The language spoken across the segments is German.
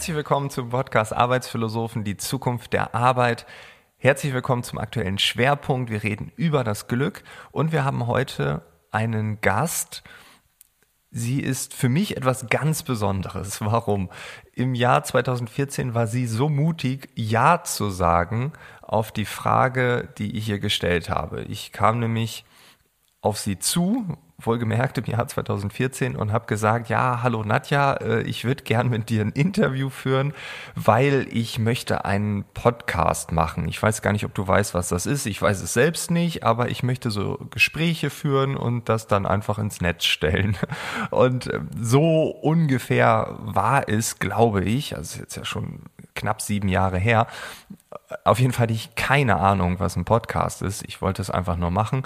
Herzlich willkommen zum Podcast Arbeitsphilosophen, die Zukunft der Arbeit. Herzlich willkommen zum aktuellen Schwerpunkt. Wir reden über das Glück und wir haben heute einen Gast. Sie ist für mich etwas ganz Besonderes. Warum? Im Jahr 2014 war sie so mutig, Ja zu sagen auf die Frage, die ich ihr gestellt habe. Ich kam nämlich auf sie zu wohlgemerkt im Jahr 2014 und habe gesagt, ja, hallo Nadja, äh, ich würde gern mit dir ein Interview führen, weil ich möchte einen Podcast machen. Ich weiß gar nicht, ob du weißt, was das ist. Ich weiß es selbst nicht, aber ich möchte so Gespräche führen und das dann einfach ins Netz stellen. Und äh, so ungefähr war es, glaube ich, also jetzt ja schon knapp sieben Jahre her. Auf jeden Fall hatte ich keine Ahnung, was ein Podcast ist. Ich wollte es einfach nur machen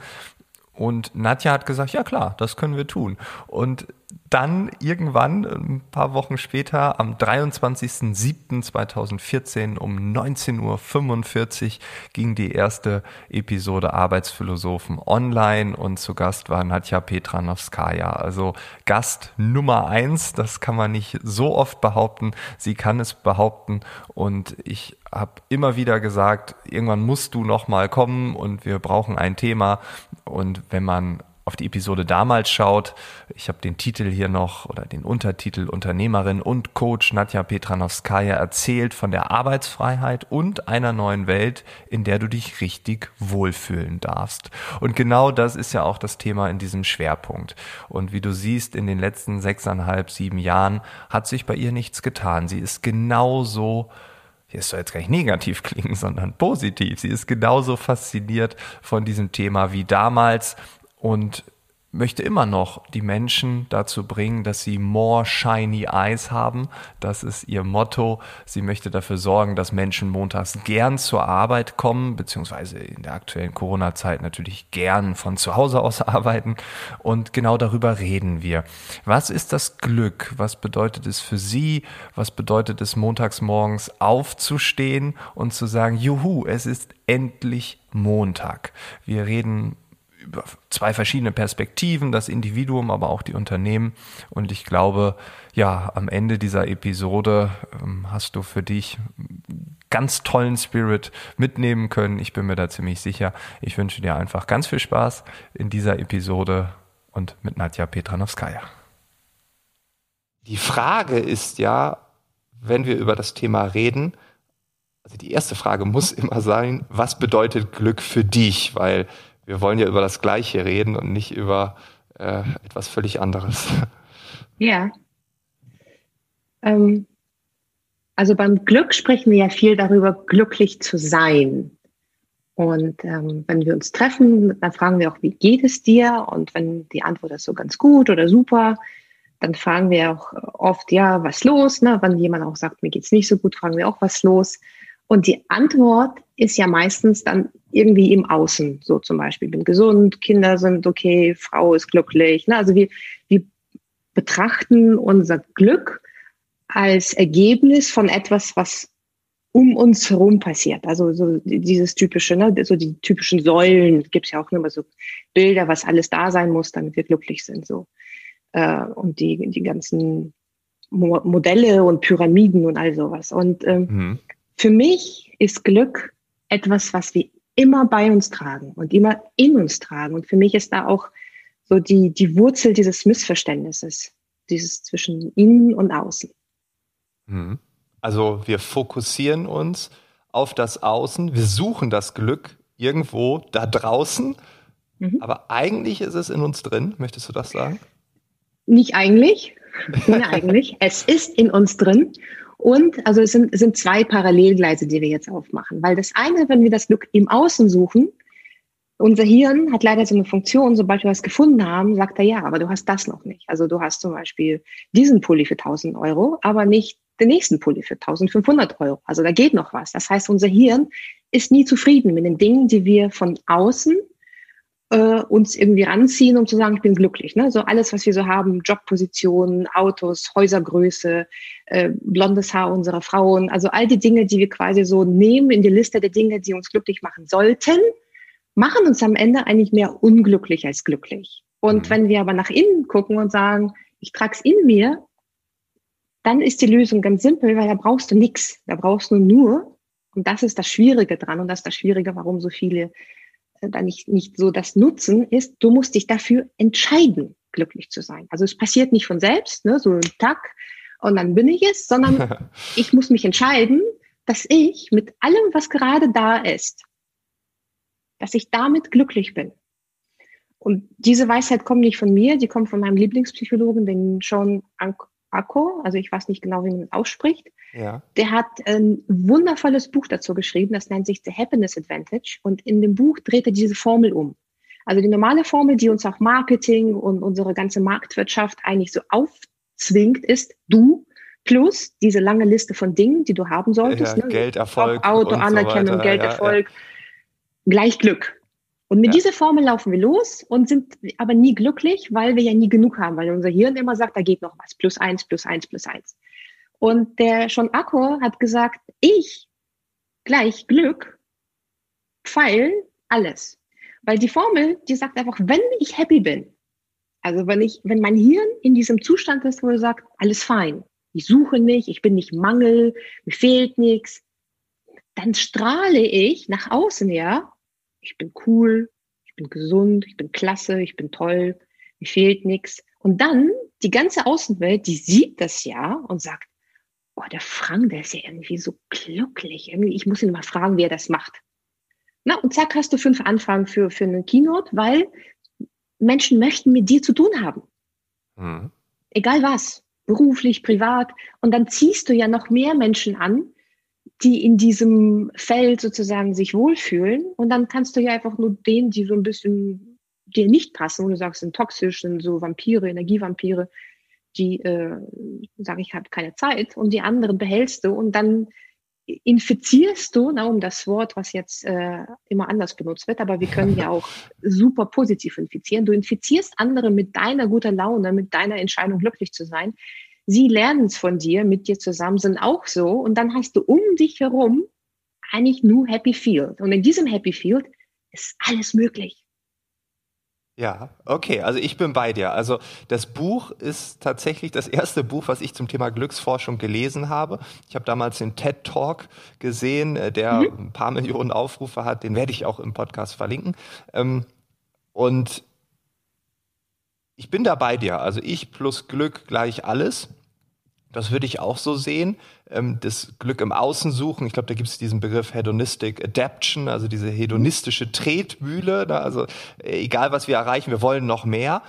und Nadja hat gesagt, ja klar, das können wir tun. Und dann irgendwann, ein paar Wochen später, am 23.07.2014 um 19.45 Uhr ging die erste Episode Arbeitsphilosophen online und zu Gast war Nadja Petranowskaja. Also Gast Nummer eins, das kann man nicht so oft behaupten. Sie kann es behaupten und ich habe immer wieder gesagt, irgendwann musst du noch mal kommen und wir brauchen ein Thema. Und wenn man auf die Episode damals schaut, ich habe den Titel hier noch oder den Untertitel Unternehmerin und Coach Nadja Petranowskaja erzählt von der Arbeitsfreiheit und einer neuen Welt, in der du dich richtig wohlfühlen darfst. Und genau das ist ja auch das Thema in diesem Schwerpunkt. Und wie du siehst, in den letzten sechseinhalb, sieben Jahren hat sich bei ihr nichts getan. Sie ist genauso es soll jetzt gar nicht negativ klingen, sondern positiv. Sie ist genauso fasziniert von diesem Thema wie damals und möchte immer noch die Menschen dazu bringen, dass sie more shiny eyes haben. Das ist ihr Motto. Sie möchte dafür sorgen, dass Menschen montags gern zur Arbeit kommen, beziehungsweise in der aktuellen Corona-Zeit natürlich gern von zu Hause aus arbeiten. Und genau darüber reden wir. Was ist das Glück? Was bedeutet es für Sie? Was bedeutet es montags morgens aufzustehen und zu sagen, juhu, es ist endlich Montag. Wir reden über zwei verschiedene Perspektiven, das Individuum, aber auch die Unternehmen. Und ich glaube, ja, am Ende dieser Episode ähm, hast du für dich ganz tollen Spirit mitnehmen können. Ich bin mir da ziemlich sicher. Ich wünsche dir einfach ganz viel Spaß in dieser Episode und mit Nadja Petranowskaja. Die Frage ist ja, wenn wir über das Thema reden, also die erste Frage muss immer sein, was bedeutet Glück für dich? Weil wir wollen ja über das Gleiche reden und nicht über äh, etwas völlig anderes. Ja. Ähm, also beim Glück sprechen wir ja viel darüber, glücklich zu sein. Und ähm, wenn wir uns treffen, dann fragen wir auch, wie geht es dir? Und wenn die Antwort ist so ganz gut oder super, dann fragen wir auch oft, ja, was los? Ne? Wenn jemand auch sagt, mir geht's nicht so gut, fragen wir auch, was los? Und die Antwort ist ja meistens dann irgendwie im Außen, so zum Beispiel, bin gesund, Kinder sind okay, Frau ist glücklich. Ne? Also wir, wir betrachten unser Glück als Ergebnis von etwas, was um uns herum passiert. Also so dieses typische, ne, so die typischen Säulen, gibt es ja auch immer so Bilder, was alles da sein muss, damit wir glücklich sind. So. Äh, und die, die ganzen Mo Modelle und Pyramiden und all sowas. Und ähm, mhm. Für mich ist Glück etwas, was wir immer bei uns tragen und immer in uns tragen. Und für mich ist da auch so die, die Wurzel dieses Missverständnisses, dieses zwischen innen und außen. Mhm. Also wir fokussieren uns auf das Außen, wir suchen das Glück irgendwo da draußen, mhm. aber eigentlich ist es in uns drin. Möchtest du das sagen? Nicht eigentlich, ohne eigentlich. Es ist in uns drin und also es sind, es sind zwei Parallelgleise, die wir jetzt aufmachen. Weil das eine, wenn wir das Glück im Außen suchen, unser Hirn hat leider so eine Funktion, sobald wir was gefunden haben, sagt er ja, aber du hast das noch nicht. Also du hast zum Beispiel diesen Pulli für 1000 Euro, aber nicht den nächsten Pulli für 1500 Euro. Also da geht noch was. Das heißt, unser Hirn ist nie zufrieden mit den Dingen, die wir von außen äh, uns irgendwie ranziehen, um zu sagen, ich bin glücklich. Ne? So alles, was wir so haben, Jobpositionen, Autos, Häusergröße, äh, blondes Haar unserer Frauen, also all die Dinge, die wir quasi so nehmen in die Liste der Dinge, die uns glücklich machen sollten, machen uns am Ende eigentlich mehr unglücklich als glücklich. Und mhm. wenn wir aber nach innen gucken und sagen, ich trage es in mir, dann ist die Lösung ganz simpel, weil da brauchst du nichts. Da brauchst du nur, und das ist das Schwierige dran, und das ist das Schwierige, warum so viele da nicht, nicht so das nutzen, ist, du musst dich dafür entscheiden, glücklich zu sein. Also es passiert nicht von selbst, ne, so ein Tag, und dann bin ich es, sondern ich muss mich entscheiden, dass ich mit allem, was gerade da ist, dass ich damit glücklich bin. Und diese Weisheit kommt nicht von mir, die kommt von meinem Lieblingspsychologen, den Sean Akko, also ich weiß nicht genau, wie man ausspricht. Ja. Der hat ein wundervolles Buch dazu geschrieben, das nennt sich The Happiness Advantage. Und in dem Buch dreht er diese Formel um. Also die normale Formel, die uns auch Marketing und unsere ganze Marktwirtschaft eigentlich so aufzwingt, ist du plus diese lange Liste von Dingen, die du haben solltest. Ja, ne? Geld, Erfolg, Auto, Anerkennung, so Geld, ja, Erfolg, gleich Glück. Und mit ja. dieser Formel laufen wir los und sind aber nie glücklich, weil wir ja nie genug haben, weil unser Hirn immer sagt, da geht noch was. Plus eins, plus eins, plus eins. Und der schon Akko hat gesagt, ich gleich Glück, Pfeil, alles. Weil die Formel, die sagt einfach, wenn ich happy bin, also wenn ich, wenn mein Hirn in diesem Zustand ist, wo er sagt, alles fein, ich suche nicht, ich bin nicht Mangel, mir fehlt nichts, dann strahle ich nach außen ja ich bin cool, ich bin gesund, ich bin klasse, ich bin toll, mir fehlt nichts. Und dann die ganze Außenwelt, die sieht das ja und sagt, oh, der Frank, der ist ja irgendwie so glücklich. Irgendwie, ich muss ihn mal fragen, wie er das macht. Na, und zack, hast du fünf Anfragen für, für eine Keynote, weil Menschen möchten mit dir zu tun haben. Mhm. Egal was, beruflich, privat. Und dann ziehst du ja noch mehr Menschen an, die in diesem Feld sozusagen sich wohlfühlen. Und dann kannst du ja einfach nur denen, die so ein bisschen dir nicht passen, wo du sagst, sind toxisch, sind so Vampire, Energievampire, die äh, sage ich, habe keine Zeit und die anderen behältst du und dann infizierst du, na, um das Wort, was jetzt äh, immer anders benutzt wird, aber wir können ja auch super positiv infizieren. Du infizierst andere mit deiner guten Laune, mit deiner Entscheidung glücklich zu sein, sie lernen es von dir, mit dir zusammen, sind auch so. Und dann hast du um dich herum eigentlich nur Happy Field. Und in diesem Happy Field ist alles möglich. Ja, okay, also ich bin bei dir. Also das Buch ist tatsächlich das erste Buch, was ich zum Thema Glücksforschung gelesen habe. Ich habe damals den TED Talk gesehen, äh, der mhm. ein paar Millionen Aufrufe hat. Den werde ich auch im Podcast verlinken. Ähm, und ich bin da bei dir. Also ich plus Glück gleich alles. Das würde ich auch so sehen. Ähm, das Glück im Außen suchen. Ich glaube, da gibt es diesen Begriff Hedonistic Adaption, also diese hedonistische Tretmühle. Also äh, egal, was wir erreichen, wir wollen noch mehr.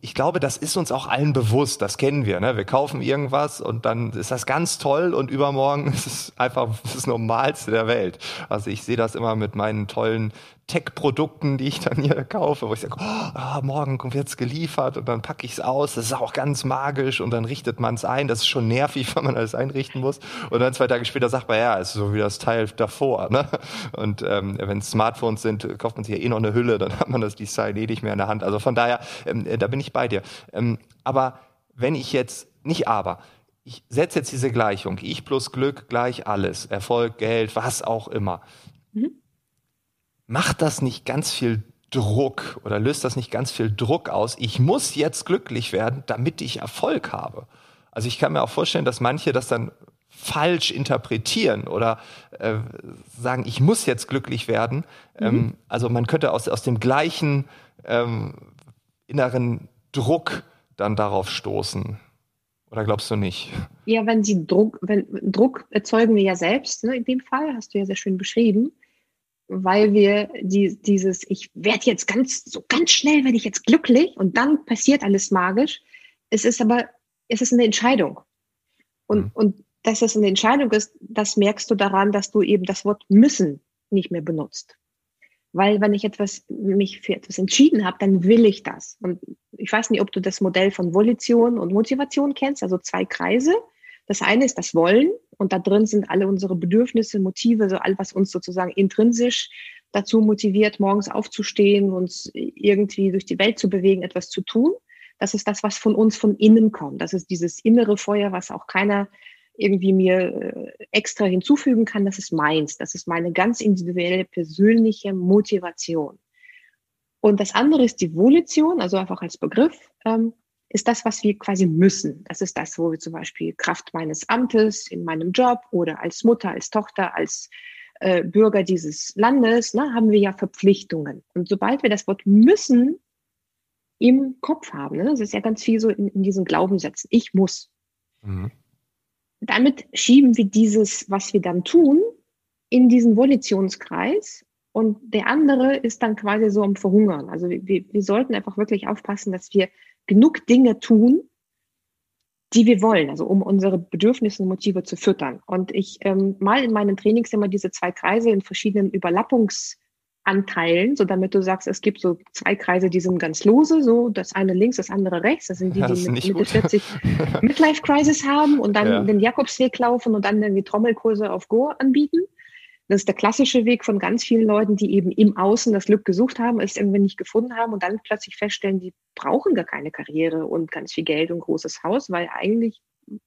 Ich glaube, das ist uns auch allen bewusst. Das kennen wir. Ne? Wir kaufen irgendwas und dann ist das ganz toll und übermorgen ist es einfach das Normalste der Welt. Also ich sehe das immer mit meinen tollen Tech-Produkten, die ich dann hier kaufe, wo ich sage, oh, morgen kommt jetzt geliefert und dann packe ich es aus. Das ist auch ganz magisch und dann richtet man es ein. Das ist schon nervig, wenn man alles einrichten muss. Und dann zwei Tage später sagt man, ja, ist so wie das Teil davor. Ne? Und ähm, wenn Smartphones sind, kauft man sich ja eh noch eine Hülle, dann hat man das Design eh nicht mehr in der Hand. Also von daher, ähm, da bin ich bei dir. Ähm, aber wenn ich jetzt, nicht aber, ich setze jetzt diese Gleichung, ich plus Glück gleich alles, Erfolg, Geld, was auch immer. Mhm. Macht das nicht ganz viel Druck oder löst das nicht ganz viel Druck aus? Ich muss jetzt glücklich werden, damit ich Erfolg habe. Also ich kann mir auch vorstellen, dass manche das dann falsch interpretieren oder äh, sagen, ich muss jetzt glücklich werden. Mhm. Ähm, also man könnte aus, aus dem gleichen ähm, inneren Druck dann darauf stoßen. Oder glaubst du nicht? Ja, wenn sie Druck, wenn Druck erzeugen wir ja selbst, ne, in dem Fall, hast du ja sehr schön beschrieben, weil wir die, dieses, ich werde jetzt ganz, so ganz schnell werde ich jetzt glücklich und dann passiert alles magisch. Es ist aber, es ist eine Entscheidung. Und, mhm. und dass es eine Entscheidung ist, das merkst du daran, dass du eben das Wort müssen nicht mehr benutzt. Weil wenn ich etwas, mich für etwas entschieden habe, dann will ich das. Und ich weiß nicht, ob du das Modell von Volition und Motivation kennst, also zwei Kreise. Das eine ist das Wollen und da drin sind alle unsere Bedürfnisse, Motive, so all was uns sozusagen intrinsisch dazu motiviert, morgens aufzustehen, uns irgendwie durch die Welt zu bewegen, etwas zu tun. Das ist das, was von uns von innen kommt. Das ist dieses innere Feuer, was auch keiner irgendwie mir äh, extra hinzufügen kann. Das ist meins. Das ist meine ganz individuelle, persönliche Motivation. Und das andere ist die Volition, also einfach als Begriff, ähm, ist das, was wir quasi müssen. Das ist das, wo wir zum Beispiel Kraft meines Amtes in meinem Job oder als Mutter, als Tochter, als äh, Bürger dieses Landes, ne, haben wir ja Verpflichtungen. Und sobald wir das Wort müssen im Kopf haben, ne, das ist ja ganz viel so in, in diesen Glaubenssätzen, ich muss. Mhm. Damit schieben wir dieses, was wir dann tun, in diesen Volitionskreis und der andere ist dann quasi so am Verhungern. Also wir, wir sollten einfach wirklich aufpassen, dass wir genug Dinge tun, die wir wollen, also um unsere Bedürfnisse und Motive zu füttern. Und ich ähm, mal in meinen Trainings immer diese zwei Kreise in verschiedenen Überlappungsanteilen, so damit du sagst, es gibt so zwei Kreise, die sind ganz lose, so das eine links, das andere rechts. Das sind die, die mit Mitte 40 Midlife Crisis haben und dann ja. den Jakobsweg laufen und dann irgendwie Trommelkurse auf Go anbieten. Das ist der klassische Weg von ganz vielen Leuten, die eben im Außen das Glück gesucht haben, es irgendwie nicht gefunden haben und dann plötzlich feststellen, die brauchen gar keine Karriere und ganz viel Geld und großes Haus, weil eigentlich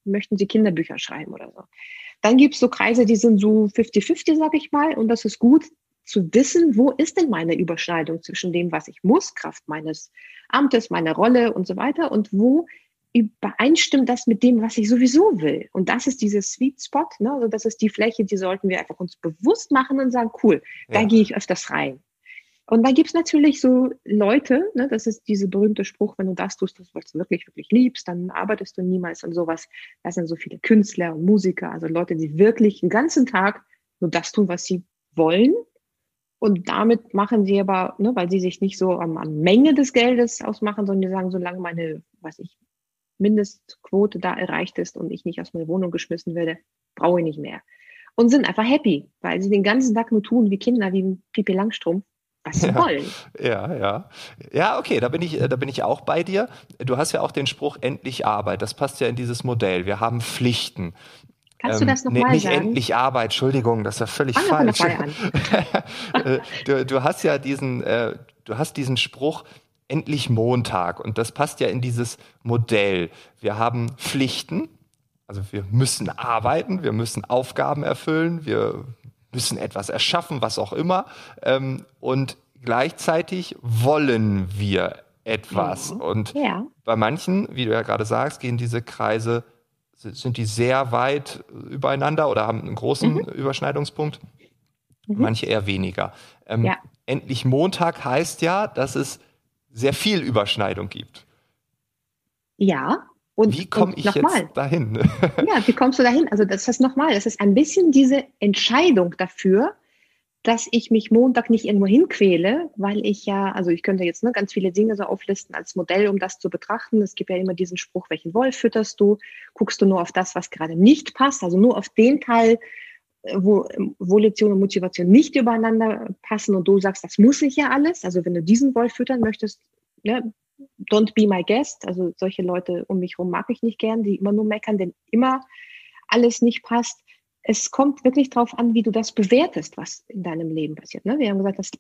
möchten sie Kinderbücher schreiben oder so. Dann gibt es so Kreise, die sind so 50-50, sag ich mal, und das ist gut zu wissen, wo ist denn meine Überschneidung zwischen dem, was ich muss, Kraft meines Amtes, meiner Rolle und so weiter, und wo übereinstimmt das mit dem, was ich sowieso will. Und das ist dieses Sweet Spot, ne? also das ist die Fläche, die sollten wir einfach uns bewusst machen und sagen, cool, ja. da gehe ich öfters rein. Und da gibt's natürlich so Leute, ne, das ist dieser berühmte Spruch, wenn du das tust, was du wirklich, wirklich liebst, dann arbeitest du niemals an sowas. Das sind so viele Künstler und Musiker, also Leute, die wirklich den ganzen Tag nur das tun, was sie wollen. Und damit machen sie aber, ne, weil sie sich nicht so am, am Menge des Geldes ausmachen, sondern die sagen, solange meine, was ich, Mindestquote da erreicht ist und ich nicht aus meiner Wohnung geschmissen werde, brauche ich nicht mehr. Und sind einfach happy, weil sie den ganzen Tag nur tun wie Kinder, wie Pipi Langstrumpf, was sie ja, wollen. Ja, ja. Ja, okay, da bin, ich, da bin ich auch bei dir. Du hast ja auch den Spruch endlich Arbeit. Das passt ja in dieses Modell. Wir haben Pflichten. Kannst ähm, du das nochmal nee, nicht sagen? Endlich Arbeit, Entschuldigung, das ist ja völlig Fang falsch. Äh, du, du hast ja diesen, äh, du hast diesen Spruch, endlich Montag. Und das passt ja in dieses Modell. Wir haben Pflichten, also wir müssen arbeiten, wir müssen Aufgaben erfüllen, wir müssen etwas erschaffen, was auch immer. Ähm, und gleichzeitig wollen wir etwas. Mhm. Und ja. bei manchen, wie du ja gerade sagst, gehen diese Kreise, sind die sehr weit übereinander oder haben einen großen mhm. Überschneidungspunkt. Mhm. Manche eher weniger. Ähm, ja. Endlich Montag heißt ja, dass es sehr viel Überschneidung gibt. Ja. Und, wie komme ich jetzt mal. dahin? ja, wie kommst du dahin? Also das ist nochmal, das ist ein bisschen diese Entscheidung dafür, dass ich mich Montag nicht irgendwo hinquäle, weil ich ja, also ich könnte jetzt ne, ganz viele Dinge so auflisten als Modell, um das zu betrachten. Es gibt ja immer diesen Spruch, welchen Wolf fütterst du? Guckst du nur auf das, was gerade nicht passt, also nur auf den Teil, wo Volition und Motivation nicht übereinander passen und du sagst, das muss ich ja alles. Also wenn du diesen Wolf füttern möchtest, ne, don't be my guest. Also solche Leute um mich herum mag ich nicht gern, die immer nur meckern, denn immer alles nicht passt. Es kommt wirklich darauf an, wie du das bewertest, was in deinem Leben passiert. Ne? Wir haben gesagt, das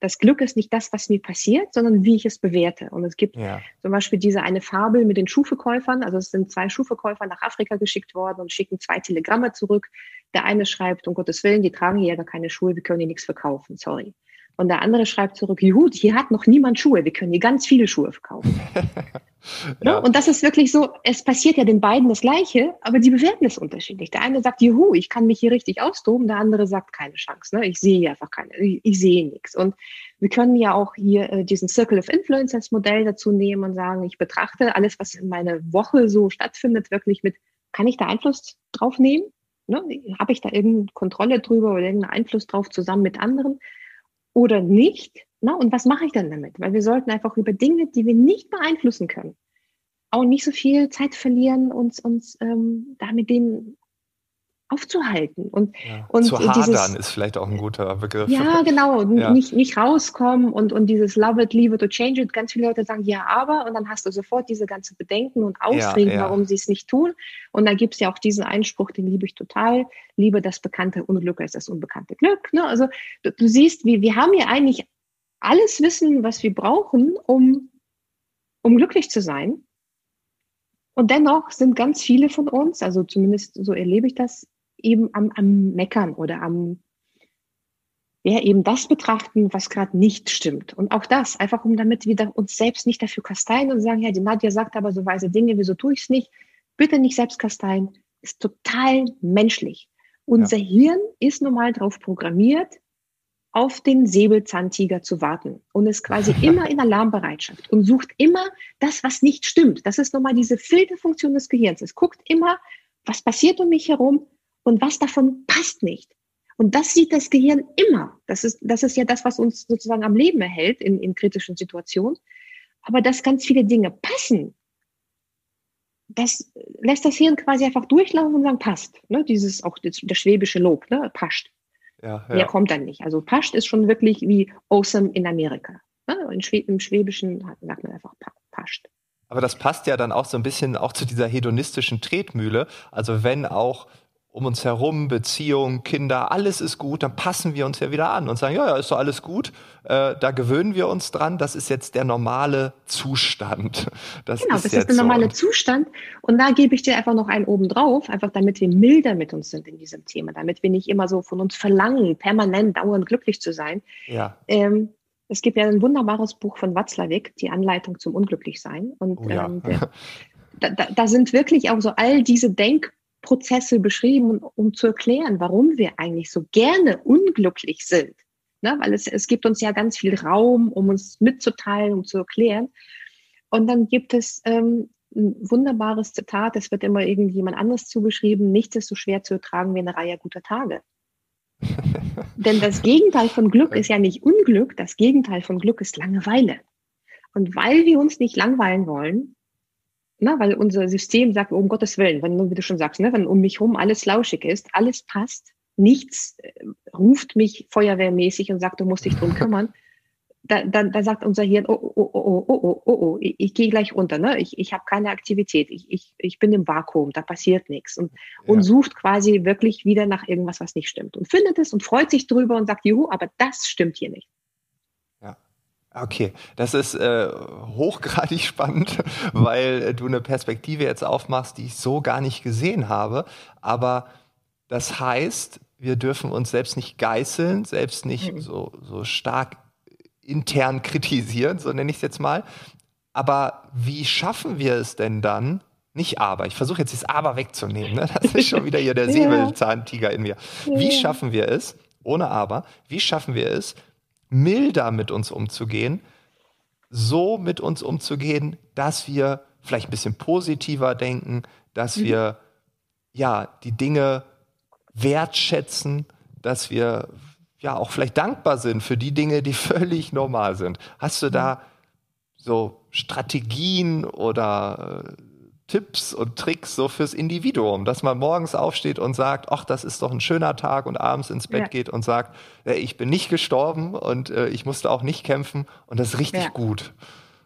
das Glück ist nicht das, was mir passiert, sondern wie ich es bewerte. Und es gibt ja. zum Beispiel diese eine Fabel mit den Schuhverkäufern. Also es sind zwei Schuhverkäufer nach Afrika geschickt worden und schicken zwei Telegramme zurück. Der eine schreibt, um Gottes Willen, die tragen hier gar keine Schuhe, wir können hier nichts verkaufen, sorry. Und der andere schreibt zurück, juhu, hier hat noch niemand Schuhe, wir können hier ganz viele Schuhe verkaufen. ja. Und das ist wirklich so, es passiert ja den beiden das Gleiche, aber die bewerten es unterschiedlich. Der eine sagt, juhu, ich kann mich hier richtig austoben, der andere sagt, keine Chance, ne? ich sehe einfach keine, ich, ich sehe nichts. Und wir können ja auch hier äh, diesen Circle of Influence als Modell dazu nehmen und sagen, ich betrachte alles, was in meiner Woche so stattfindet, wirklich mit, kann ich da Einfluss drauf nehmen? Ne? Habe ich da irgendeine Kontrolle drüber oder irgendeinen Einfluss drauf zusammen mit anderen? oder nicht. Na, und was mache ich dann damit? Weil wir sollten einfach über Dinge, die wir nicht beeinflussen können, auch nicht so viel Zeit verlieren, uns, uns ähm, da mit denen aufzuhalten. Und, ja. und Zu hadern dieses, ist vielleicht auch ein guter Begriff. Ja, genau. Ja. Nicht, nicht rauskommen und, und dieses Love it, leave it or change it. Ganz viele Leute sagen, ja, aber. Und dann hast du sofort diese ganze Bedenken und Ausreden, ja, warum sie es nicht tun. Und dann gibt es ja auch diesen Einspruch, den liebe ich total. Liebe das bekannte Unglück als das unbekannte Glück. Ne? Also du, du siehst, wir, wir haben ja eigentlich alles Wissen, was wir brauchen, um, um glücklich zu sein. Und dennoch sind ganz viele von uns, also zumindest so erlebe ich das, eben am, am Meckern oder am, ja, eben das betrachten, was gerade nicht stimmt. Und auch das, einfach um damit wir uns selbst nicht dafür kasteien und sagen, ja, die Nadja sagt aber so weise Dinge, wieso tue ich es nicht? Bitte nicht selbst kasteien, ist total menschlich. Unser ja. Hirn ist normal darauf programmiert, auf den Säbelzahntiger zu warten und ist quasi immer in Alarmbereitschaft und sucht immer das, was nicht stimmt. Das ist nochmal diese Filterfunktion des Gehirns. Es guckt immer, was passiert um mich herum und was davon passt nicht. Und das sieht das Gehirn immer. Das ist, das ist ja das, was uns sozusagen am Leben erhält in, in kritischen Situationen. Aber dass ganz viele Dinge passen, das lässt das Hirn quasi einfach durchlaufen und sagen, passt. Ne? Dieses auch das, das schwäbische Lob, ne? passt. Ja, ja. Mehr kommt dann nicht. Also passt ist schon wirklich wie awesome in Amerika. Ne? Schwä Im Schwäbischen sagt man einfach passt. Aber das passt ja dann auch so ein bisschen auch zu dieser hedonistischen Tretmühle. Also wenn auch um uns herum, Beziehung, Kinder, alles ist gut, dann passen wir uns ja wieder an und sagen, ja, ja, ist doch alles gut, äh, da gewöhnen wir uns dran, das ist jetzt der normale Zustand. Das genau, ist das ist der normale so. Zustand und da gebe ich dir einfach noch einen oben drauf, einfach damit wir milder mit uns sind in diesem Thema, damit wir nicht immer so von uns verlangen, permanent, dauernd glücklich zu sein. Ja. Ähm, es gibt ja ein wunderbares Buch von Watzlawick, die Anleitung zum Unglücklichsein und oh ja. ähm, der, da, da, da sind wirklich auch so all diese Denk Prozesse beschrieben, um zu erklären, warum wir eigentlich so gerne unglücklich sind. Ne? Weil es, es gibt uns ja ganz viel Raum, um uns mitzuteilen, um zu erklären. Und dann gibt es ähm, ein wunderbares Zitat, es wird immer irgendjemand anderes zugeschrieben, nichts ist so schwer zu ertragen wie eine Reihe guter Tage. Denn das Gegenteil von Glück ist ja nicht Unglück, das Gegenteil von Glück ist Langeweile. Und weil wir uns nicht langweilen wollen, na, weil unser System sagt, um Gottes Willen, wenn, wie du schon sagst, ne, wenn um mich herum alles lauschig ist, alles passt, nichts äh, ruft mich feuerwehrmäßig und sagt, du musst dich drum kümmern, dann dann da sagt unser Hirn, oh, oh, oh, oh, oh, oh, oh, oh ich, ich gehe gleich runter, ne? ich, ich habe keine Aktivität, ich, ich, ich bin im Vakuum, da passiert nichts und, ja. und sucht quasi wirklich wieder nach irgendwas, was nicht stimmt und findet es und freut sich drüber und sagt, juhu, aber das stimmt hier nicht. Okay, das ist äh, hochgradig spannend, weil du eine Perspektive jetzt aufmachst, die ich so gar nicht gesehen habe. Aber das heißt, wir dürfen uns selbst nicht geißeln, selbst nicht mhm. so, so stark intern kritisieren, so nenne ich es jetzt mal. Aber wie schaffen wir es denn dann, nicht aber, ich versuche jetzt das aber wegzunehmen, ne? das ist schon wieder hier der Säbelzahntiger in mir. Wie schaffen wir es, ohne aber, wie schaffen wir es, milder mit uns umzugehen, so mit uns umzugehen, dass wir vielleicht ein bisschen positiver denken, dass mhm. wir ja die Dinge wertschätzen, dass wir ja auch vielleicht dankbar sind für die Dinge, die völlig normal sind. Hast du da so Strategien oder äh, Tipps und Tricks so fürs Individuum, dass man morgens aufsteht und sagt, ach, das ist doch ein schöner Tag und abends ins Bett ja. geht und sagt, äh, ich bin nicht gestorben und äh, ich musste auch nicht kämpfen und das ist richtig ja. gut.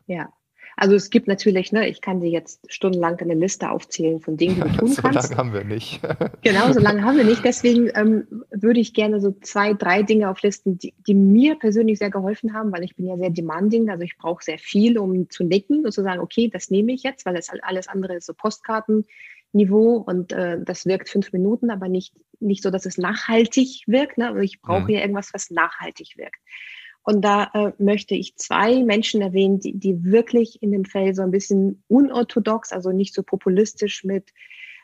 Ja, also es gibt natürlich, ne, ich kann dir jetzt stundenlang eine Liste aufzählen von Dingen, die du tun so kannst. So lange haben wir nicht. genau, so lange haben wir nicht. Deswegen ähm, würde ich gerne so zwei, drei Dinge auflisten, die, die mir persönlich sehr geholfen haben, weil ich bin ja sehr demanding, also ich brauche sehr viel, um zu nicken und zu sagen, okay, das nehme ich jetzt, weil das alles andere ist so Postkartenniveau und äh, das wirkt fünf Minuten, aber nicht, nicht so, dass es nachhaltig wirkt. Ne? Also ich brauche mhm. ja irgendwas, was nachhaltig wirkt. Und da äh, möchte ich zwei Menschen erwähnen, die, die wirklich in dem Feld so ein bisschen unorthodox, also nicht so populistisch mit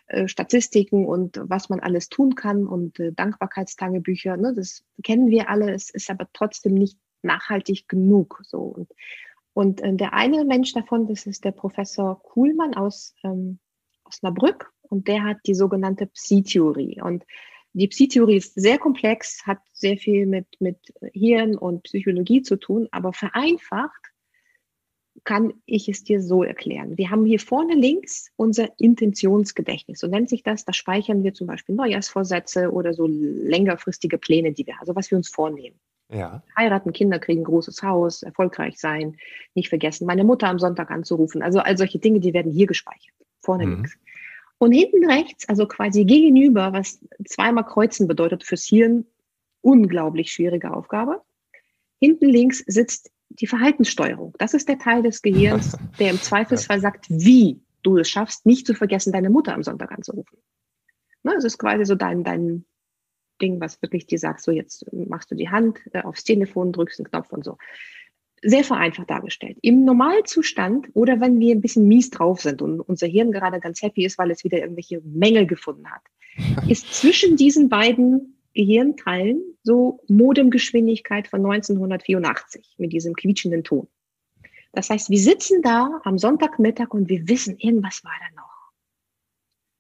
äh, Statistiken und was man alles tun kann und äh, Dankbarkeitstagebücher. Ne, das kennen wir alle, es ist aber trotzdem nicht nachhaltig genug. So und, und äh, der eine Mensch davon, das ist der Professor Kuhlmann aus ähm, Osnabrück und der hat die sogenannte Psi-Theorie und die Psi-Theorie ist sehr komplex, hat sehr viel mit, mit Hirn und Psychologie zu tun, aber vereinfacht kann ich es dir so erklären. Wir haben hier vorne links unser Intentionsgedächtnis. So nennt sich das. Da speichern wir zum Beispiel Neujahrsvorsätze oder so längerfristige Pläne, die wir, also was wir uns vornehmen. Ja. Heiraten, Kinder kriegen, großes Haus, erfolgreich sein, nicht vergessen, meine Mutter am Sonntag anzurufen. Also all solche Dinge, die werden hier gespeichert. Vorne mhm. links. Und hinten rechts, also quasi gegenüber, was zweimal kreuzen bedeutet fürs Hirn, unglaublich schwierige Aufgabe. Hinten links sitzt die Verhaltenssteuerung. Das ist der Teil des Gehirns, der im Zweifelsfall sagt, wie du es schaffst, nicht zu vergessen, deine Mutter am Sonntag anzurufen. Ne, es ist quasi so dein, dein Ding, was wirklich dir sagt, so jetzt machst du die Hand äh, aufs Telefon, drückst einen Knopf und so. Sehr vereinfacht dargestellt. Im Normalzustand oder wenn wir ein bisschen mies drauf sind und unser Hirn gerade ganz happy ist, weil es wieder irgendwelche Mängel gefunden hat, ist zwischen diesen beiden Gehirnteilen so Modemgeschwindigkeit von 1984 mit diesem quietschenden Ton. Das heißt, wir sitzen da am Sonntagmittag und wir wissen, irgendwas war da noch.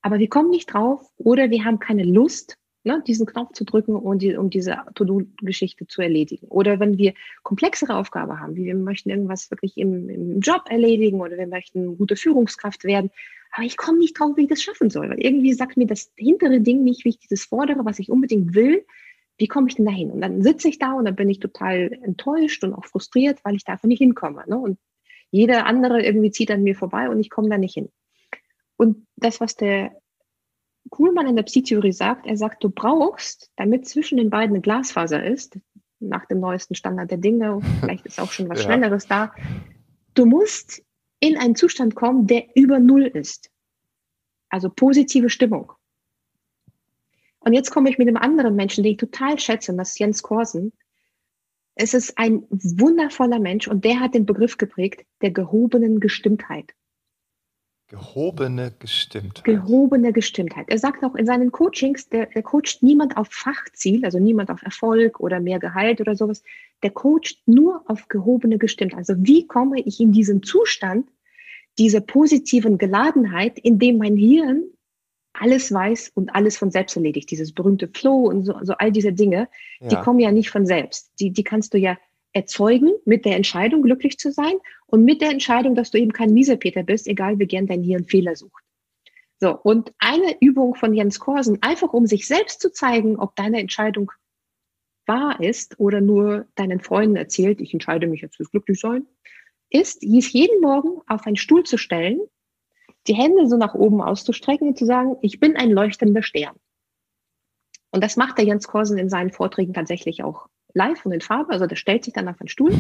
Aber wir kommen nicht drauf oder wir haben keine Lust, ne, diesen Knopf zu drücken und die, um diese To-Do-Geschichte zu erledigen. Oder wenn wir komplexere Aufgaben haben, wie wir möchten irgendwas wirklich im, im Job erledigen oder wir möchten gute Führungskraft werden, aber ich komme nicht drauf, wie ich das schaffen soll, weil irgendwie sagt mir das hintere Ding nicht, wie ich dieses fordere, was ich unbedingt will. Wie komme ich denn dahin? Und dann sitze ich da und dann bin ich total enttäuscht und auch frustriert, weil ich da einfach nicht hinkomme. Ne? Und jeder andere irgendwie zieht an mir vorbei und ich komme da nicht hin. Und das, was der Kuhlmann in der Psychtheorie sagt, er sagt, du brauchst, damit zwischen den beiden eine Glasfaser ist, nach dem neuesten Standard der Dinge, vielleicht ist auch schon was ja. Schnelleres da, du musst in einen Zustand kommen, der über Null ist. Also positive Stimmung. Und jetzt komme ich mit einem anderen Menschen, den ich total schätze, und das ist Jens Korsen. Es ist ein wundervoller Mensch und der hat den Begriff geprägt der gehobenen Gestimmtheit. Gehobene Gestimmtheit. Gehobene Gestimmtheit. Er sagt auch in seinen Coachings, der, der coacht niemand auf Fachziel, also niemand auf Erfolg oder mehr Gehalt oder sowas. Der coacht nur auf gehobene Gestimmtheit. Also wie komme ich in diesen Zustand dieser positiven Geladenheit, in dem mein Hirn alles weiß und alles von selbst erledigt. Dieses berühmte Flow und so, so all diese Dinge, ja. die kommen ja nicht von selbst. Die, die kannst du ja erzeugen mit der Entscheidung, glücklich zu sein und mit der Entscheidung, dass du eben kein Mieserpeter bist, egal wie gern dein Hirn Fehler sucht. So, und eine Übung von Jens Korsen, einfach um sich selbst zu zeigen, ob deine Entscheidung wahr ist oder nur deinen Freunden erzählt, ich entscheide mich jetzt fürs Glücklichsein, ist, dies jeden Morgen auf einen Stuhl zu stellen, die Hände so nach oben auszustrecken und zu sagen, ich bin ein leuchtender Stern. Und das macht der Jens Korsen in seinen Vorträgen tatsächlich auch live und in Farbe. Also der stellt sich dann auf einen Stuhl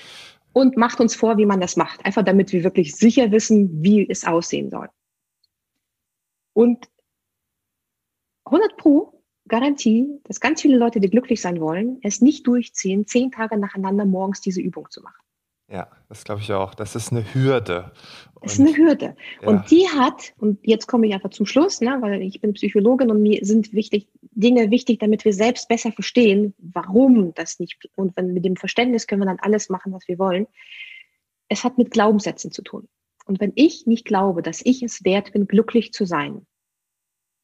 und macht uns vor, wie man das macht. Einfach damit wir wirklich sicher wissen, wie es aussehen soll. Und 100 Pro Garantie, dass ganz viele Leute, die glücklich sein wollen, es nicht durchziehen, zehn Tage nacheinander morgens diese Übung zu machen. Ja, das glaube ich auch. Das ist eine Hürde. das ist eine Hürde. Ja. Und die hat, und jetzt komme ich einfach zum Schluss, ne, weil ich bin Psychologin und mir sind wichtig, Dinge wichtig, damit wir selbst besser verstehen, warum das nicht, und wenn mit dem Verständnis können wir dann alles machen, was wir wollen. Es hat mit Glaubenssätzen zu tun. Und wenn ich nicht glaube, dass ich es wert bin, glücklich zu sein,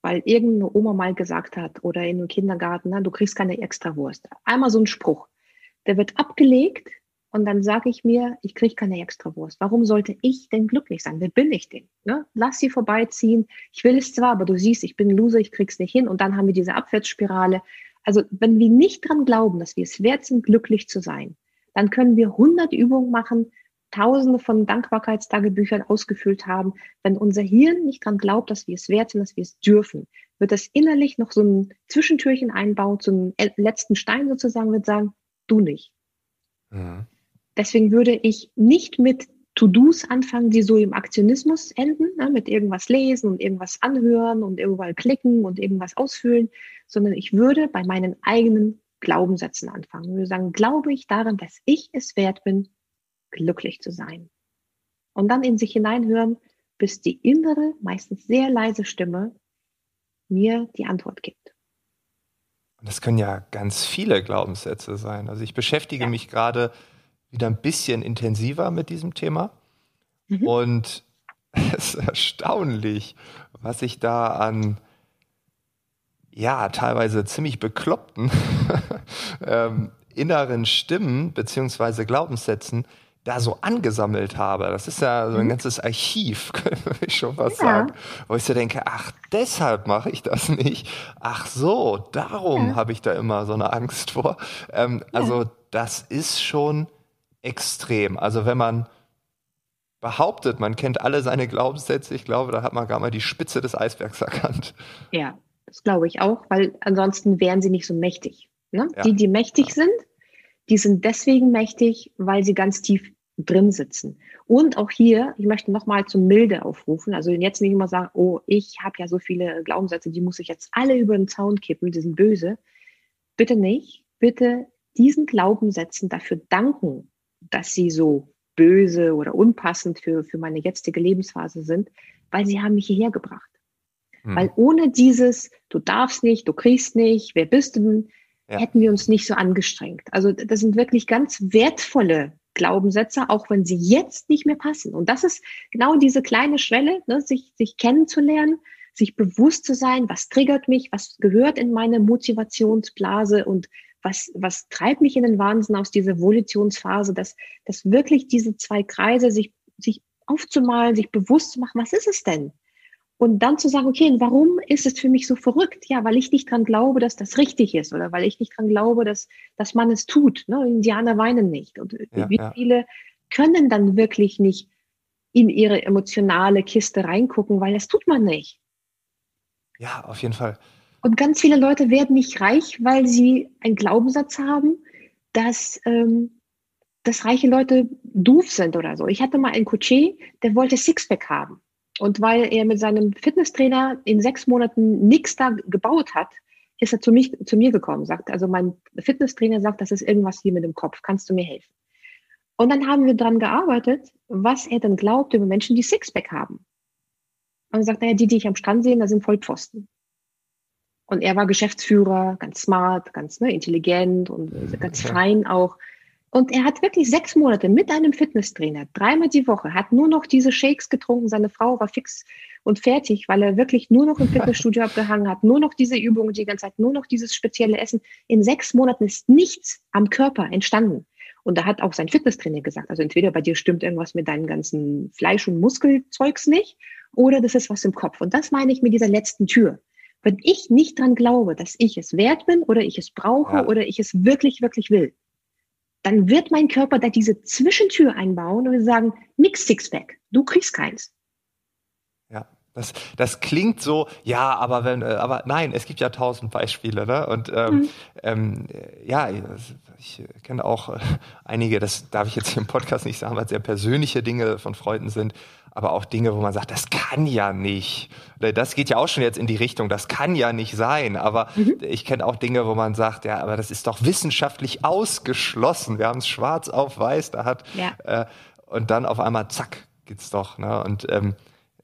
weil irgendeine Oma mal gesagt hat oder in einem Kindergarten, na, du kriegst keine Extrawurst. Einmal so ein Spruch. Der wird abgelegt und dann sage ich mir, ich kriege keine Extrawurst. Warum sollte ich denn glücklich sein? Wer bin ich denn? Ne? Lass sie vorbeiziehen. Ich will es zwar, aber du siehst, ich bin ein Loser, ich krieg's nicht hin. Und dann haben wir diese Abwärtsspirale. Also wenn wir nicht dran glauben, dass wir es wert sind, glücklich zu sein, dann können wir 100 Übungen machen, Tausende von Dankbarkeitstagebüchern ausgefüllt haben. Wenn unser Hirn nicht dran glaubt, dass wir es wert sind, dass wir es dürfen, wird das innerlich noch so ein Zwischentürchen einbaut, so einen letzten Stein sozusagen, wird sagen, du nicht. Mhm. Deswegen würde ich nicht mit To-Dos anfangen, die so im Aktionismus enden, ne, mit irgendwas lesen und irgendwas anhören und überall klicken und irgendwas ausfüllen, sondern ich würde bei meinen eigenen Glaubenssätzen anfangen. Ich würde sagen, glaube ich daran, dass ich es wert bin, glücklich zu sein. Und dann in sich hineinhören, bis die innere, meistens sehr leise Stimme mir die Antwort gibt. Und das können ja ganz viele Glaubenssätze sein. Also ich beschäftige ja. mich gerade wieder ein bisschen intensiver mit diesem Thema. Mhm. Und es ist erstaunlich, was ich da an ja, teilweise ziemlich bekloppten ähm, inneren Stimmen beziehungsweise Glaubenssätzen, da so angesammelt habe. Das ist ja so ein mhm. ganzes Archiv, könnte ich schon was ja. sagen. Wo ich so denke, ach, deshalb mache ich das nicht. Ach so, darum ja. habe ich da immer so eine Angst vor. Ähm, ja. Also das ist schon extrem. Also wenn man behauptet, man kennt alle seine Glaubenssätze, ich glaube, da hat man gar mal die Spitze des Eisbergs erkannt. Ja, das glaube ich auch, weil ansonsten wären sie nicht so mächtig. Ne? Die, die mächtig sind, die sind deswegen mächtig, weil sie ganz tief drin sitzen. Und auch hier, ich möchte nochmal zum Milde aufrufen. Also jetzt nicht immer sagen, oh, ich habe ja so viele Glaubenssätze, die muss ich jetzt alle über den Zaun kippen, die sind böse. Bitte nicht. Bitte diesen Glaubenssätzen dafür danken, dass sie so böse oder unpassend für, für meine jetzige Lebensphase sind, weil sie haben mich hierher gebracht. Hm. Weil ohne dieses, du darfst nicht, du kriegst nicht, wer bist du denn, ja. hätten wir uns nicht so angestrengt. Also das sind wirklich ganz wertvolle Glaubenssätze, auch wenn sie jetzt nicht mehr passen. Und das ist genau diese kleine Schwelle, ne, sich, sich kennenzulernen, sich bewusst zu sein, was triggert mich, was gehört in meine Motivationsblase und was, was treibt mich in den Wahnsinn aus dieser Volitionsphase, dass, dass wirklich diese zwei Kreise sich, sich aufzumalen, sich bewusst zu machen, was ist es denn? Und dann zu sagen, okay, warum ist es für mich so verrückt? Ja, weil ich nicht dran glaube, dass das richtig ist oder weil ich nicht dran glaube, dass, dass man es tut. Ne? Indianer weinen nicht. Und ja, wie ja. viele können dann wirklich nicht in ihre emotionale Kiste reingucken, weil das tut man nicht. Ja, auf jeden Fall. Und ganz viele Leute werden nicht reich, weil sie einen Glaubenssatz haben, dass, ähm, dass reiche Leute doof sind oder so. Ich hatte mal einen Coaché, der wollte Sixpack haben. Und weil er mit seinem Fitnesstrainer in sechs Monaten nichts da gebaut hat, ist er zu, mich, zu mir gekommen, sagt, also mein Fitnesstrainer sagt, das ist irgendwas hier mit dem Kopf, kannst du mir helfen? Und dann haben wir dran gearbeitet, was er denn glaubt über Menschen, die Sixpack haben. Und er sagt, naja, die, die ich am Strand sehe, da sind Vollpfosten. Und er war Geschäftsführer, ganz smart, ganz ne, intelligent und ganz fein auch. Und er hat wirklich sechs Monate mit einem Fitnesstrainer, dreimal die Woche, hat nur noch diese Shakes getrunken. Seine Frau war fix und fertig, weil er wirklich nur noch im Fitnessstudio abgehangen hat, nur noch diese Übungen die ganze Zeit, nur noch dieses spezielle Essen. In sechs Monaten ist nichts am Körper entstanden. Und da hat auch sein Fitnesstrainer gesagt, also entweder bei dir stimmt irgendwas mit deinem ganzen Fleisch- und Muskelzeugs nicht, oder das ist was im Kopf. Und das meine ich mit dieser letzten Tür. Wenn ich nicht dran glaube, dass ich es wert bin oder ich es brauche ja. oder ich es wirklich, wirklich will, dann wird mein Körper da diese Zwischentür einbauen und sagen, nix Sixpack, du kriegst keins. Ja, das, das klingt so, ja, aber wenn, äh, aber nein, es gibt ja tausend Beispiele, ne? Und ähm, mhm. ähm, ja, ich kenne auch äh, einige, das darf ich jetzt hier im Podcast nicht sagen, weil es sehr persönliche Dinge von Freunden sind, aber auch Dinge, wo man sagt, das kann ja nicht. Das geht ja auch schon jetzt in die Richtung, das kann ja nicht sein. Aber mhm. ich kenne auch Dinge, wo man sagt, ja, aber das ist doch wissenschaftlich ausgeschlossen. Wir haben es schwarz auf weiß, da hat ja. äh, und dann auf einmal zack geht's doch. Ne? Und ähm,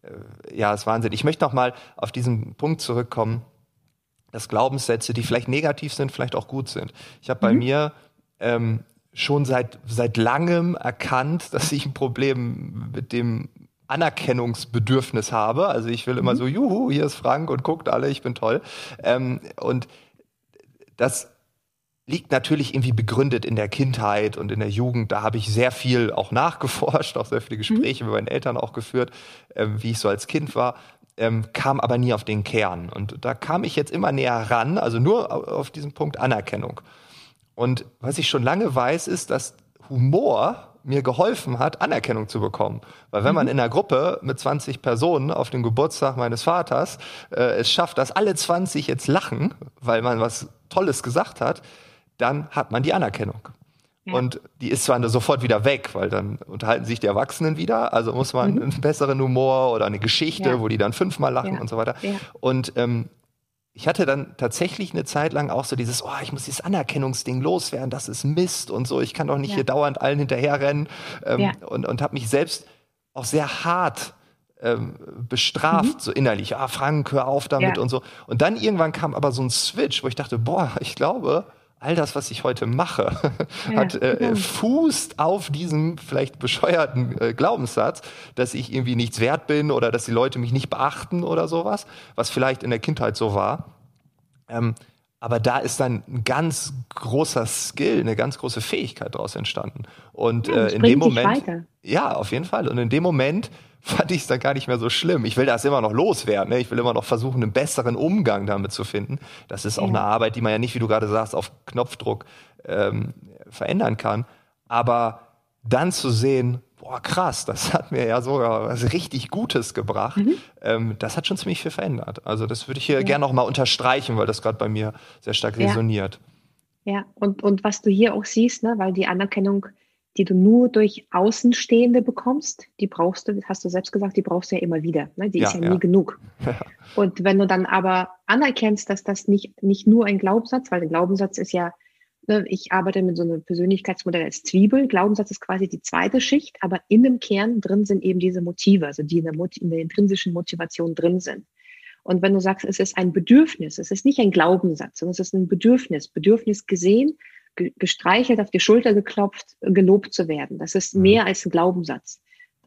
äh, ja, ist Wahnsinn. Ich möchte noch mal auf diesen Punkt zurückkommen, dass Glaubenssätze, die vielleicht negativ sind, vielleicht auch gut sind. Ich habe bei mhm. mir ähm, schon seit seit langem erkannt, dass ich ein Problem mit dem Anerkennungsbedürfnis habe. Also ich will immer mhm. so, juhu, hier ist Frank und guckt alle, ich bin toll. Ähm, und das liegt natürlich irgendwie begründet in der Kindheit und in der Jugend. Da habe ich sehr viel auch nachgeforscht, auch sehr viele Gespräche mhm. mit meinen Eltern auch geführt, ähm, wie ich so als Kind war. Ähm, kam aber nie auf den Kern. Und da kam ich jetzt immer näher ran, also nur auf diesen Punkt Anerkennung. Und was ich schon lange weiß, ist, dass Humor mir geholfen hat, Anerkennung zu bekommen. Weil wenn man mhm. in einer Gruppe mit 20 Personen auf dem Geburtstag meines Vaters äh, es schafft, dass alle 20 jetzt lachen, weil man was Tolles gesagt hat, dann hat man die Anerkennung. Ja. Und die ist zwar sofort wieder weg, weil dann unterhalten sich die Erwachsenen wieder, also muss man mhm. einen besseren Humor oder eine Geschichte, ja. wo die dann fünfmal lachen ja. und so weiter. Und ähm, ich hatte dann tatsächlich eine Zeit lang auch so dieses, oh, ich muss dieses Anerkennungsding loswerden, das ist Mist und so, ich kann doch nicht ja. hier dauernd allen hinterherrennen ähm, ja. und, und habe mich selbst auch sehr hart ähm, bestraft, mhm. so innerlich, ah, Frank, hör auf damit ja. und so. Und dann irgendwann kam aber so ein Switch, wo ich dachte, boah, ich glaube, all das, was ich heute mache, ja, hat äh, genau. fußt auf diesem vielleicht bescheuerten äh, Glaubenssatz, dass ich irgendwie nichts wert bin oder dass die Leute mich nicht beachten oder sowas, was vielleicht in der Kindheit so war. Ähm, aber da ist dann ein ganz großer Skill, eine ganz große Fähigkeit daraus entstanden. Und ja, äh, in dem Moment, ja, auf jeden Fall. Und in dem Moment fand ich es dann gar nicht mehr so schlimm. Ich will das immer noch loswerden. Ne? Ich will immer noch versuchen, einen besseren Umgang damit zu finden. Das ist auch ja. eine Arbeit, die man ja nicht, wie du gerade sagst, auf Knopfdruck ähm, verändern kann. Aber dann zu sehen, boah, krass, das hat mir ja sogar was richtig Gutes gebracht. Mhm. Ähm, das hat schon ziemlich viel verändert. Also das würde ich hier ja. gerne noch mal unterstreichen, weil das gerade bei mir sehr stark ja. resoniert. Ja, und, und was du hier auch siehst, ne, weil die Anerkennung, die du nur durch Außenstehende bekommst, die brauchst du, hast du selbst gesagt, die brauchst du ja immer wieder. Ne? Die ja, ist ja, nie genug. und wenn du dann aber anerkennst, dass das nicht, nicht nur ein Glaubenssatz, weil der Glaubenssatz ist ja Ne, ich arbeite mit so einem Persönlichkeitsmodell als Zwiebel. Glaubenssatz ist quasi die zweite Schicht, aber in dem Kern drin sind eben diese Motive, also die in der, in der intrinsischen Motivation drin sind. Und wenn du sagst, es ist ein Bedürfnis, es ist nicht ein Glaubenssatz, sondern es ist ein Bedürfnis, Bedürfnis gesehen, gestreichelt, auf die Schulter geklopft, gelobt zu werden. Das ist mhm. mehr als ein Glaubenssatz.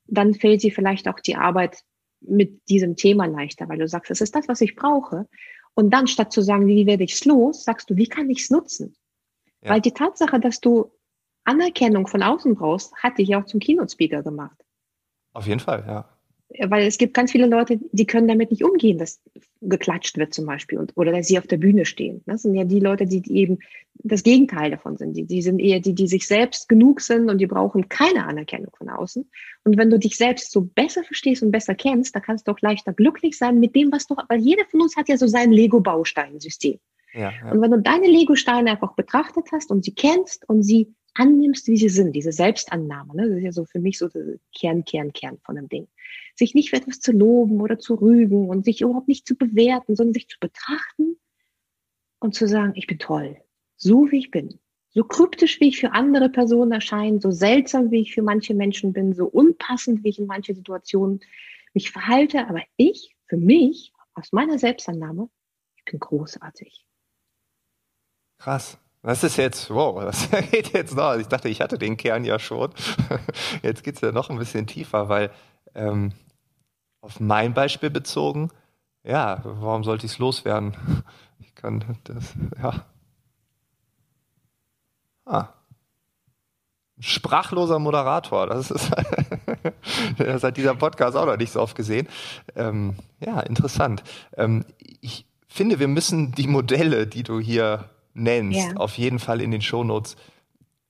Dann fällt dir vielleicht auch die Arbeit mit diesem Thema leichter, weil du sagst, es ist das, was ich brauche. Und dann statt zu sagen, wie werde ich es los, sagst du, wie kann ich es nutzen? Ja. Weil die Tatsache, dass du Anerkennung von außen brauchst, hat dich auch zum Keynote-Speaker gemacht. Auf jeden Fall, ja. Weil es gibt ganz viele Leute, die können damit nicht umgehen, dass geklatscht wird zum Beispiel und, oder dass sie auf der Bühne stehen. Das sind ja die Leute, die, eben das Gegenteil davon sind. Die, die sind eher die, die sich selbst genug sind und die brauchen keine Anerkennung von außen. Und wenn du dich selbst so besser verstehst und besser kennst, dann kannst du auch leichter glücklich sein mit dem, was du, weil jeder von uns hat ja so sein Lego-Bausteinsystem. Ja, ja. Und wenn du deine Lego-Steine einfach betrachtet hast und sie kennst und sie annimmst, wie sie sind, diese Selbstannahme, ne? das ist ja so für mich so der Kern, Kern, Kern von dem Ding. Sich nicht für etwas zu loben oder zu rügen und sich überhaupt nicht zu bewerten, sondern sich zu betrachten und zu sagen, ich bin toll, so wie ich bin. So kryptisch, wie ich für andere Personen erscheine, so seltsam, wie ich für manche Menschen bin, so unpassend, wie ich in manche Situationen mich verhalte, aber ich, für mich, aus meiner Selbstannahme, ich bin großartig. Krass. Was ist jetzt, wow, was geht jetzt noch? Ich dachte, ich hatte den Kern ja schon. Jetzt geht es ja noch ein bisschen tiefer, weil ähm, auf mein Beispiel bezogen, ja, warum sollte ich es loswerden? Ich kann das, ja. Ah. Sprachloser Moderator, das ist, das hat dieser Podcast auch noch nicht so oft gesehen. Ähm, ja, interessant. Ähm, ich finde, wir müssen die Modelle, die du hier nennst, ja. auf jeden Fall in den Shownotes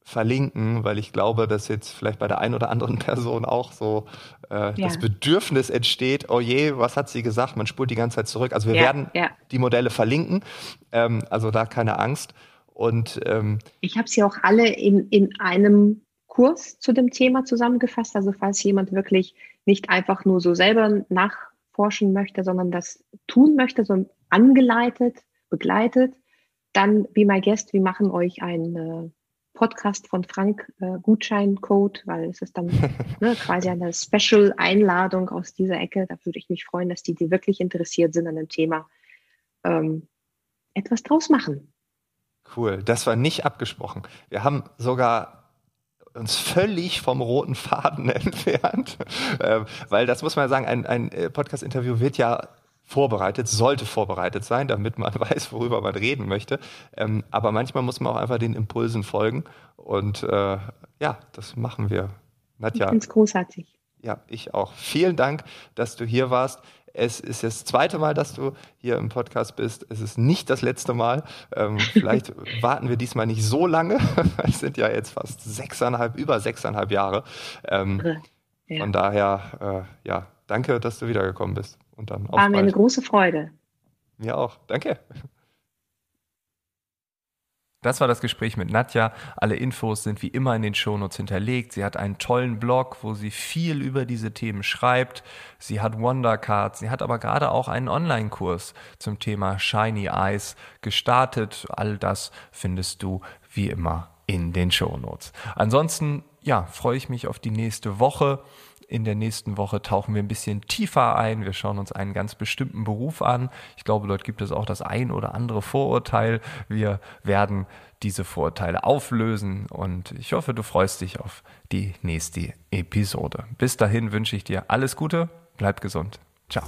verlinken, weil ich glaube, dass jetzt vielleicht bei der einen oder anderen Person auch so äh, ja. das Bedürfnis entsteht, oh je, was hat sie gesagt? Man spult die ganze Zeit zurück. Also wir ja, werden die Modelle verlinken, ähm, also da keine Angst. Und ähm, ich habe sie auch alle in, in einem Kurs zu dem Thema zusammengefasst. Also falls jemand wirklich nicht einfach nur so selber nachforschen möchte, sondern das tun möchte, so angeleitet, begleitet, dann Be My Guest, wir machen euch einen äh, Podcast von Frank äh, Gutscheincode, weil es ist dann ne, quasi eine Special-Einladung aus dieser Ecke. Da würde ich mich freuen, dass die, die wirklich interessiert sind an dem Thema, ähm, etwas draus machen. Cool, das war nicht abgesprochen. Wir haben sogar uns völlig vom roten Faden entfernt, äh, weil das muss man sagen, ein, ein äh, Podcast-Interview wird ja vorbereitet, sollte vorbereitet sein, damit man weiß, worüber man reden möchte. Ähm, aber manchmal muss man auch einfach den Impulsen folgen. Und äh, ja, das machen wir. Nadja. Ich finde großartig. Ja, ich auch. Vielen Dank, dass du hier warst. Es ist das zweite Mal, dass du hier im Podcast bist. Es ist nicht das letzte Mal. Ähm, vielleicht warten wir diesmal nicht so lange. Es sind ja jetzt fast sechseinhalb, über sechseinhalb Jahre. Ähm, ja. Von daher, äh, ja, danke, dass du wiedergekommen bist. Und dann War mir eine große Freude. Mir auch. Danke. Das war das Gespräch mit Nadja. Alle Infos sind wie immer in den Shownotes hinterlegt. Sie hat einen tollen Blog, wo sie viel über diese Themen schreibt. Sie hat Wondercards. Sie hat aber gerade auch einen Online-Kurs zum Thema Shiny Eyes gestartet. All das findest du wie immer in den Shownotes. Ansonsten, ja, freue ich mich auf die nächste Woche. In der nächsten Woche tauchen wir ein bisschen tiefer ein. Wir schauen uns einen ganz bestimmten Beruf an. Ich glaube, dort gibt es auch das ein oder andere Vorurteil. Wir werden diese Vorurteile auflösen und ich hoffe, du freust dich auf die nächste Episode. Bis dahin wünsche ich dir alles Gute, bleib gesund. Ciao.